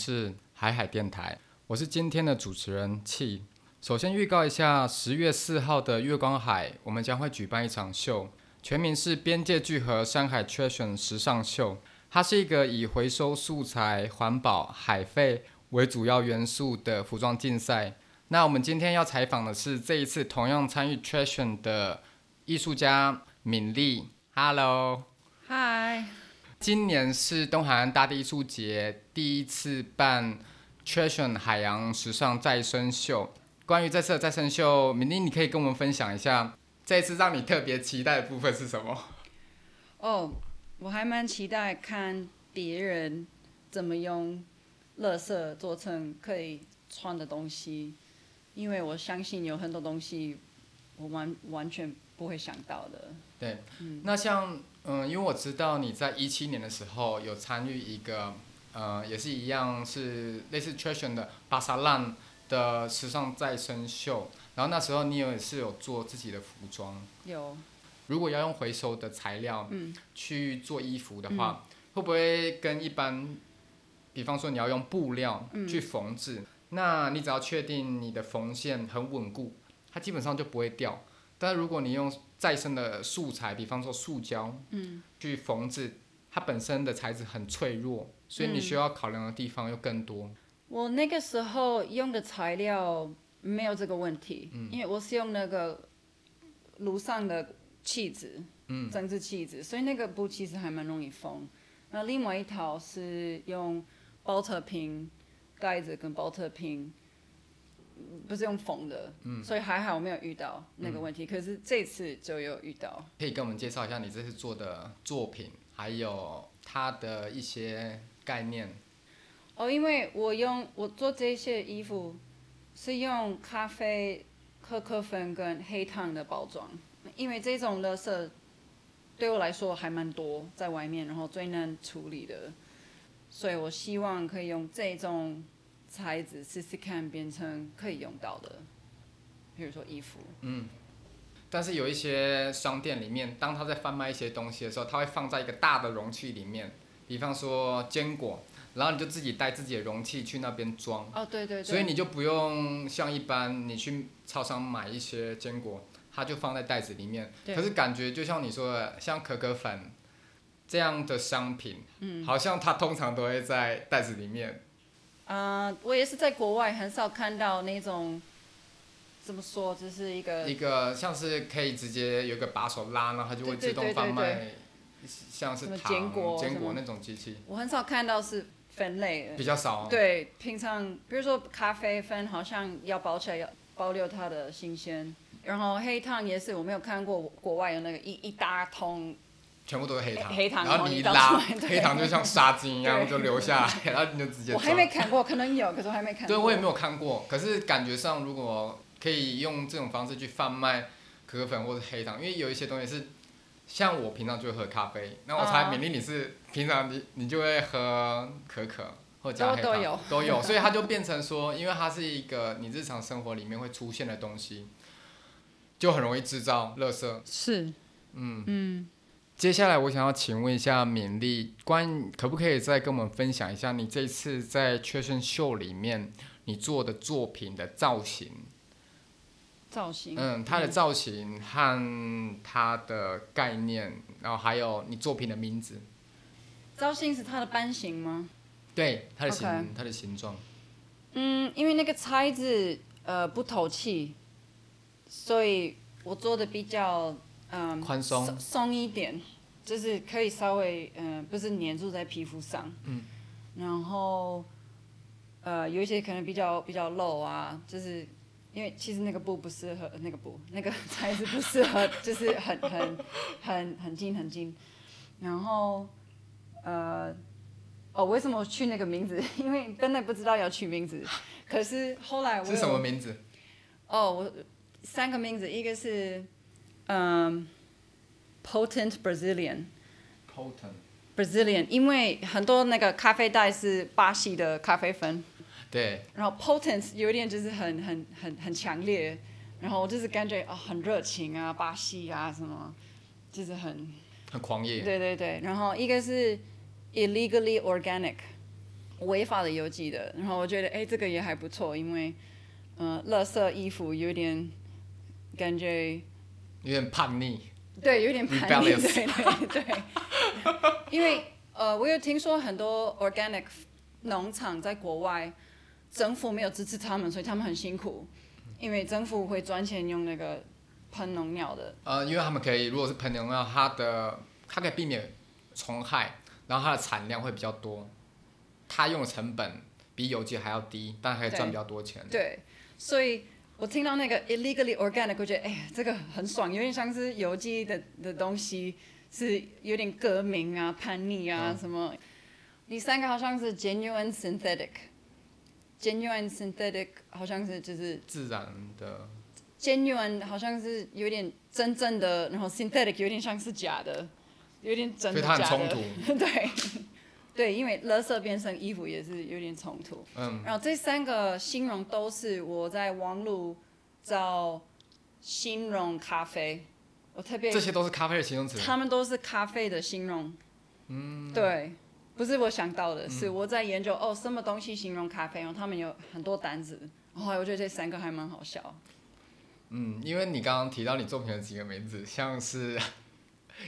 是海海电台，我是今天的主持人气。首先预告一下，十月四号的月光海，我们将会举办一场秀，全名是边界聚合山海 Fashion 时尚秀。它是一个以回收素材、环保、海废为主要元素的服装竞赛。那我们今天要采访的是这一次同样参与 Fashion 的艺术家敏丽。Hello，嗨。今年是东海岸大地艺术节第一次办 “Trashion” 海洋时尚再生秀。关于这次的再生秀，敏丽，你可以跟我们分享一下，这次让你特别期待的部分是什么？哦，我还蛮期待看别人怎么用垃圾做成可以穿的东西，因为我相信有很多东西我完完全不会想到的。对，那像。嗯，因为我知道你在一七年的时候有参与一个，呃，也是一样是类似 fashion 的巴萨浪的时尚再生秀，然后那时候你也是有做自己的服装。有。如果要用回收的材料去做衣服的话，会不会跟一般，比方说你要用布料去缝制，那你只要确定你的缝线很稳固，它基本上就不会掉。但如果你用再生的素材，比方说塑胶，嗯去缝制，它本身的材质很脆弱，所以你需要考量的地方又更多。我那个时候用的材料没有这个问题，因为我是用那个炉上的气质，嗯针织气质，所以那个布其实还蛮容易缝。那另外一套是用包特瓶盖子跟包特瓶。不是用缝的，所以还好我没有遇到那个问题。可是这次就有遇到。可以跟我们介绍一下你这次做的作品，还有它的一些概念。哦，因为我用我做这些衣服是用咖啡、可可粉跟黑糖的包装，因为这种垃圾对我来说还蛮多在外面，然后最难处理的，所以我希望可以用这种。材质试试看，变成可以用到的，比如说衣服。嗯。但是有一些商店里面，当他在贩卖一些东西的时候，他会放在一个大的容器里面，比方说坚果，然后你就自己带自己的容器去那边装。哦，对对对。所以你就不用像一般你去超商买一些坚果，它就放在袋子里面。可是感觉就像你说的，像可可粉这样的商品，嗯，好像它通常都会在袋子里面。嗯，我也是在国外很少看到那种，怎么说，就是一个一个像是可以直接有个把手拉，然后它就会自动贩卖，像是糖坚果那种机器。我很少看到是分类的，比较少。对，平常比如说咖啡分好像要包起来，要保留它的新鲜。然后黑糖也是，我没有看过国外有那个一一大桶。全部都是黑糖，黑糖然后你一拉，黑糖就像沙金一样就流下来，然后你就直接。我还没看过，可能有，可是我还没看。对，我也没有看过。可是感觉上，如果可以用这种方式去贩卖可可粉或者黑糖，因为有一些东西是，像我平常就喝咖啡，那我猜敏丽你是平常你你就会喝可可或加黑糖都有都有，所以它就变成说，因为它是一个你日常生活里面会出现的东西，就很容易制造垃圾。是。嗯嗯。接下来我想要请问一下敏丽，关可不可以再跟我们分享一下你这次在缺身秀里面你做的作品的造型？造型？嗯，它的造型和它的概念，然后还有你作品的名字。造型是它的版型吗？对，它的形，它的形状。嗯，因为那个材质呃不透气，所以我做的比较。嗯，宽松松一点，就是可以稍微嗯，不是粘住在皮肤上。嗯。然后，呃，有一些可能比较比较露啊，就是因为其实那个布不适合那个布，那个材质不适合，就是很很很很近很近。然后，呃，哦，为什么取那个名字？因为真的不知道要取名字。可是后来我。是什么名字？哦，我三个名字，一个是。嗯，potent Brazilian。potent。Brazilian，因为很多那个咖啡袋是巴西的咖啡粉。对。然后 potent 有点就是很很很很强烈，然后就是感觉啊很热情啊，巴西啊什么，就是很。很狂野。对对对，然后一个是 illegally organic。违法的邮寄的，然后我觉得哎、这个也还不错，因为呃，垃圾衣服有点感觉有点叛逆。对，有点叛逆，对对对。因为呃，我有听说很多 organic 农场在国外，政府没有支持他们，所以他们很辛苦，因为政府会赚钱用那个喷农药的。呃，因为他们可以，如果是喷农药，它的它可以避免虫害，然后它的产量会比较多，它用的成本比有机还要低，但还可以赚比较多钱。对，所以我听到那个 illegally organic，我觉得哎呀，这个很爽，有点像是有机的的东西，是有点革命啊、叛逆啊、嗯什么。第三个好像是 genuine synthetic，genuine synthetic 好像是就是自然的，genuine 好像是有点真正的，然后 synthetic 有点像是假的，有点真所的假的。以它很冲突。对，对，因为垃圾变成衣服也是有点冲突。嗯，然后这三个形容都是我在网络找形容咖啡，我特别这些都是咖啡的形容词。他们都是咖啡的形容。嗯，对，不是我想到的，是我在研究哦，什么东西形容咖啡，然后他们有很多单子，然后我觉得这三个还蛮好笑。嗯，因为你刚刚提到你作品的几个名字，像是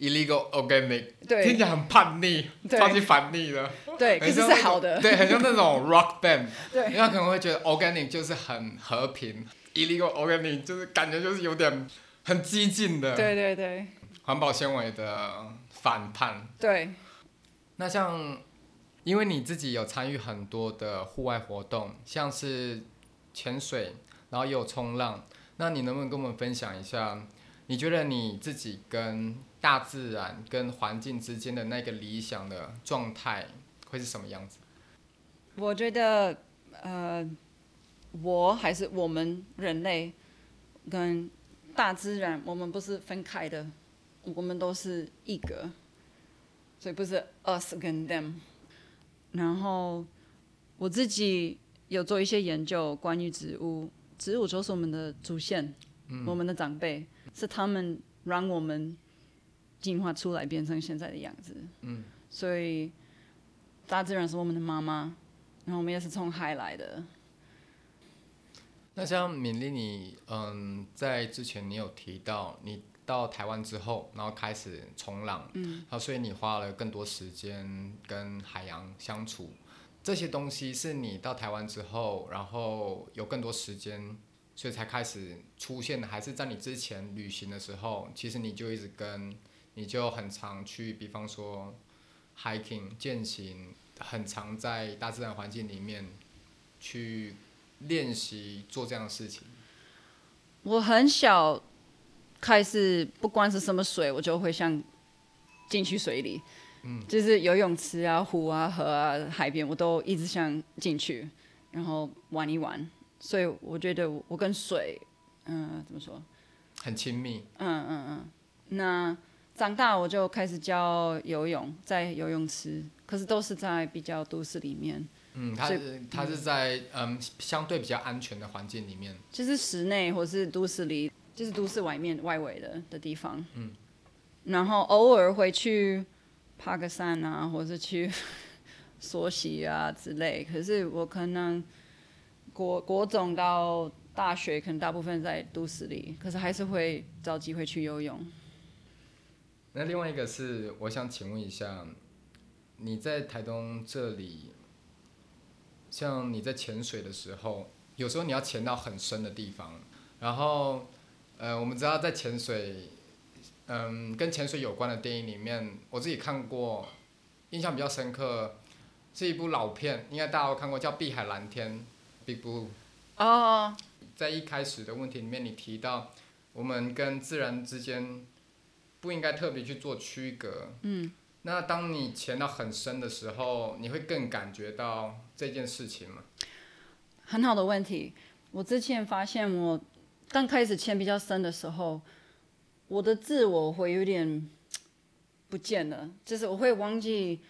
illegal organic，听起来很叛逆，超级反逆的。对，可是很像那种是好的。对，很像那种 rock band，对人家可能会觉得 organic 就是很和平，illegal organic 就是感觉就是有点很激进的对对对环保纤维的反叛。对，那像，因为你自己有参与很多的户外活动，像是潜水，然后也有冲浪，那你能不能跟我们分享一下，你觉得你自己跟大自然、跟环境之间的那个理想的状态会是什么样子？我觉得呃，我还是我们人类跟大自然，我们不是分开的，我们都是一个，所以不是 us 跟 them。然后我自己有做一些研究关于植物，植物就是我们的祖先，我们的长辈，是他们让我们进化出来变成现在的样子。嗯，所以大自然是我们的妈妈，然后我们也是从海来的。那像敏丽，你嗯，在之前你有提到，你到台湾之后，然后开始冲浪，嗯，然后所以你花了更多时间跟海洋相处，这些东西是你到台湾之后，然后有更多时间，所以才开始出现的，还是在你之前旅行的时候，其实你就一直跟，你就很常去，比方说 hiking 健行，很常在大自然环境里面去。练习做这样的事情。我很小开始，不管是什么水，我就会像进去水里，嗯，就是游泳池啊、湖啊、河啊、海边，我都一直想进去，然后玩一玩。所以我觉得我跟水，嗯、怎么说？很亲密。嗯嗯嗯。那长大我就开始教游泳，在游泳池，可是都是在比较都市里面。嗯，它所以是它是在嗯相对比较安全的环境里面。就是室内或是都市里，就是都市外面外围的的地方。嗯。然后偶尔会去爬个山啊，或是去 溯溪啊之类。可是我可能国国中到大学，可能大部分在都市里，可是还是会找机会去游泳。那另外一个是，我想请问一下，你在台东这里，像你在潜水的时候，有时候你要潜到很深的地方，然后，呃，我们知道在潜水，嗯，跟潜水有关的电影里面，我自己看过，印象比较深刻，是一部老片，应该大家都看过，叫《碧海蓝天》（Big Blue）。哦，在一开始的问题里面，你提到我们跟自然之间不应该特别去做区隔。嗯。那当你潜到很深的时候，你会更感觉到这件事情吗？很好的问题。我之前发现，我刚开始潜比较深的时候，我的自我会有点不见了，就是我会忘记，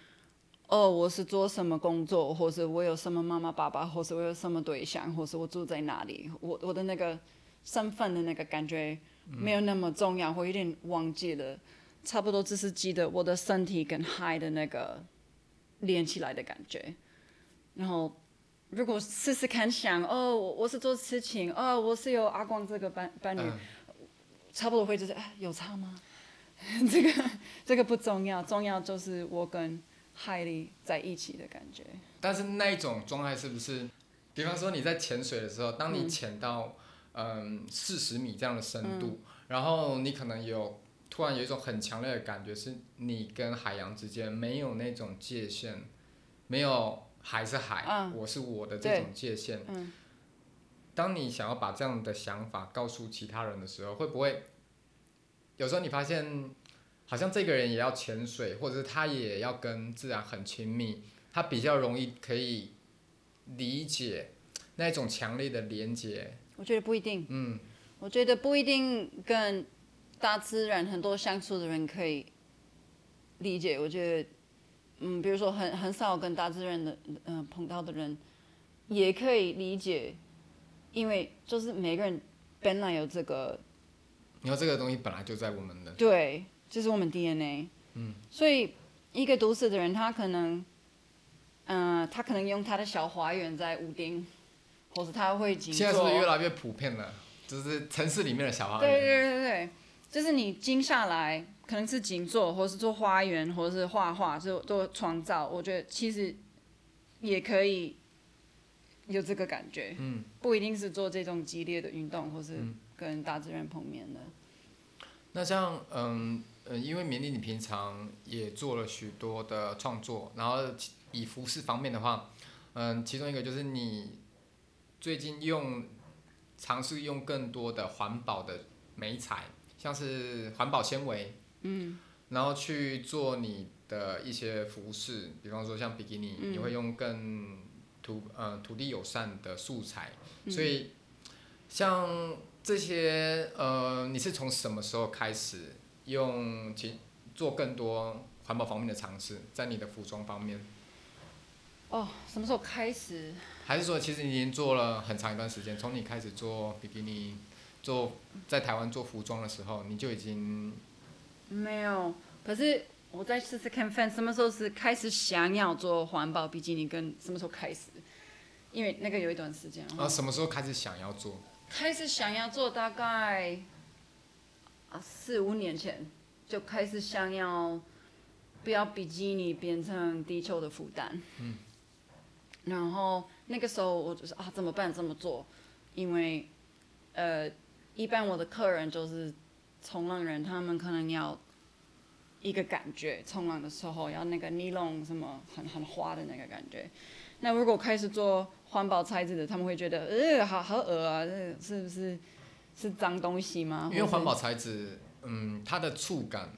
哦，我是做什么工作，或是我有什么妈妈爸爸，或是我有什么对象，或是我住在哪里，我我的那个身份的那个感觉没有那么重要，我有点忘记了，差不多只是记得我的身体跟海的那个连起来的感觉。然后如果试试看想，哦，我我是做事情，哦，我是有阿光这个伴伴侣，嗯差不多会就是，哎，有差吗？这个这个不重要，重要就是我跟海里在一起的感觉。但是那一种状态是不是，比方说你在潜水的时候，当你潜到嗯四十米这样的深度，然后你可能有突然有一种很强烈的感觉，是你跟海洋之间没有那种界限，没有海是海，嗯我是我的这种界限。嗯当你想要把这样的想法告诉其他人的时候，会不会有时候你发现，好像这个人也要潜水，或者是他也要跟自然很亲密，他比较容易可以理解那种强烈的连接。我觉得不一定，嗯，我觉得不一定跟大自然很多相处的人可以理解。我觉得，嗯，比如说很很少跟大自然的嗯、呃碰到的人，也可以理解，因为就是每个人本来有这个你说这个东西本来就在我们的，对，就是我们 DNA。嗯。所以一个都市的人，他可能，嗯、他可能用他的小花园在屋顶，或者他会静现在是不是越。来越普遍了？就是城市里面的小花对对。对对，就是你静下来，可能是静坐，或是做花园，或者是画画，就做创造。我觉得其实也可以有这个感觉。嗯。不一定是做这种激烈的运动，或是嗯跟大自然碰面的。那像嗯嗯，因为绵丽你平常也做了许多的创作，然后以服饰方面的话，嗯，其中一个就是你最近用尝试用更多的环保的媒材，像是环保纤维，嗯，然后去做你的一些服饰，比方说像比基尼，你会用更土呃土地友善的素材，所以像这些呃，你是从什么时候开始用其做更多环保方面的尝试，在你的服装方面，哦，什么时候开始？还是说其实你已经做了很长一段时间？从你开始做比基尼，做在台湾做服装的时候，你就已经没有，可是我再试试看看什么时候是开始想要做环保比基尼，跟什么时候开始？因为那个有一段时间，啊什么时候开始想要做？开始想要做大概啊四五年前就开始想要不要比基尼变成地球的负担。嗯。然后那个时候我就是啊怎么办？怎么做？因为呃一般我的客人就是冲浪人，他们可能要一个感觉，冲浪的时候要那个尼龙什么很很花的那个感觉。那如果开始做环保材质的，他们会觉得呃好好恶啊，这是不是是脏东西吗？因为环保材质，嗯，它的触感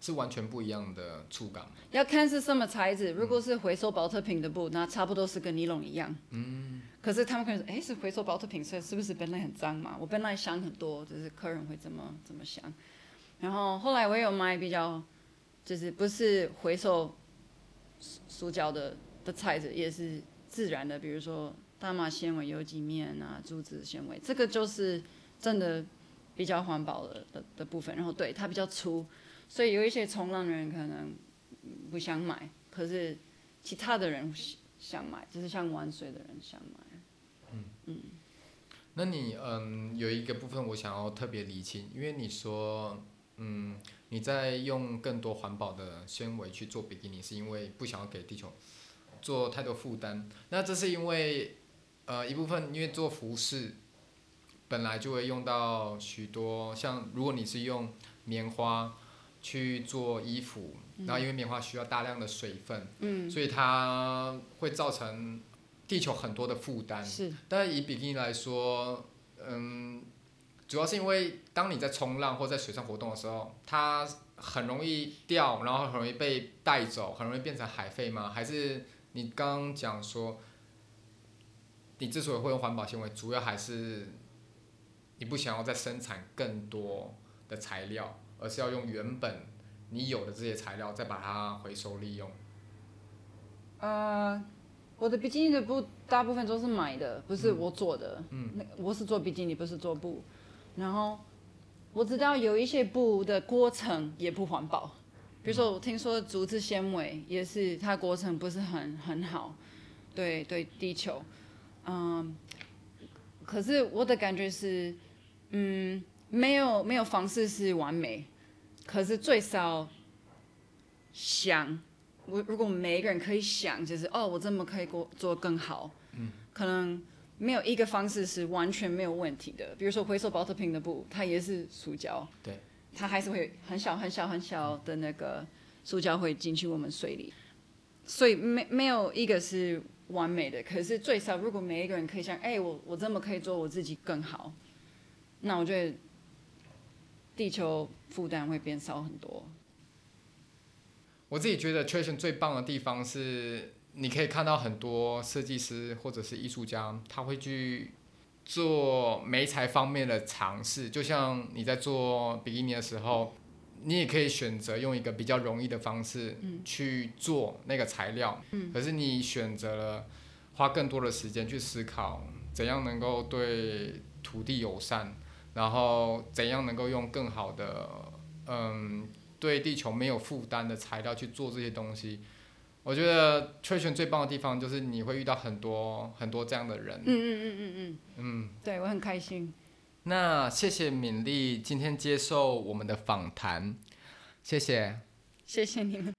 是完全不一样的触感。要看是什么材质。如果是回收保特瓶的布，那差不多是跟尼龙一样。嗯。可是他们可能说，哎，是回收保特瓶，所以是不是本来很脏嘛？我本来想很多，就是客人会怎么怎么想。然后后来我有买比较，就是不是回收塑塑胶的的材质，也是自然的，比如说大麻纤维、有机面啊、竹子纤维，这个就是真的比较环保的的的部分。然后对它比较粗，所以有一些冲浪的人可能不想买，可是其他的人想买，就是像玩水的人想买。嗯嗯那你嗯有一个部分我想要特别理清，因为你说嗯你在用更多环保的纤维去做比基尼，是因为不想要给地球做太多负担。那这是因为呃一部分因为做服饰本来就会用到许多，像如果你是用棉花去做衣服，然后因为棉花需要大量的水分，嗯，所以它会造成地球很多的负担。是，但以比基尼来说，嗯，主要是因为当你在冲浪或在水上活动的时候，它很容易掉，然后很容易被带走，很容易变成海废吗？还是你刚刚讲说，你之所以会用环保行为，主要还是你不想要再生产更多的材料，而是要用原本你有的这些材料再把它回收利用。呃，我的比基尼的布大部分都是买的，不是我做的。嗯，那我是做比基尼，不是做布。然后我知道有一些布的过程也不环保，比如说我听说竹子纤维也是它过程不是很很好。对对地球，嗯，可是我的感觉是，嗯，没有没有方式是完美，可是最少想，我如果每一个人可以想，就是哦，我怎么可以过做更好，嗯，可能没有一个方式是完全没有问题的。比如说回收保特瓶的布，它也是塑胶，对，它还是会很小很小很小的那个塑胶会进去我们水里，所以没没有一个是完美的。可是最少如果每一个人可以想，哎、我我这么可以做我自己更好，那我觉得地球负担会变少很多。我自己觉得 Traction 最棒的地方是，你可以看到很多设计师或者是艺术家，他会去做媒材方面的尝试。就像你在做比基尼的时候，你也可以选择用一个比较容易的方式去做那个材料，可是你选择了花更多的时间去思考怎样能够对土地友善，然后怎样能够用更好的嗯。对地球没有负担的材料去做这些东西，我觉得 Traction 最棒的地方就是你会遇到很多很多这样的人。嗯嗯嗯嗯嗯，嗯，对我很开心。那谢谢敏丽今天接受我们的访谈，谢谢。谢谢你们。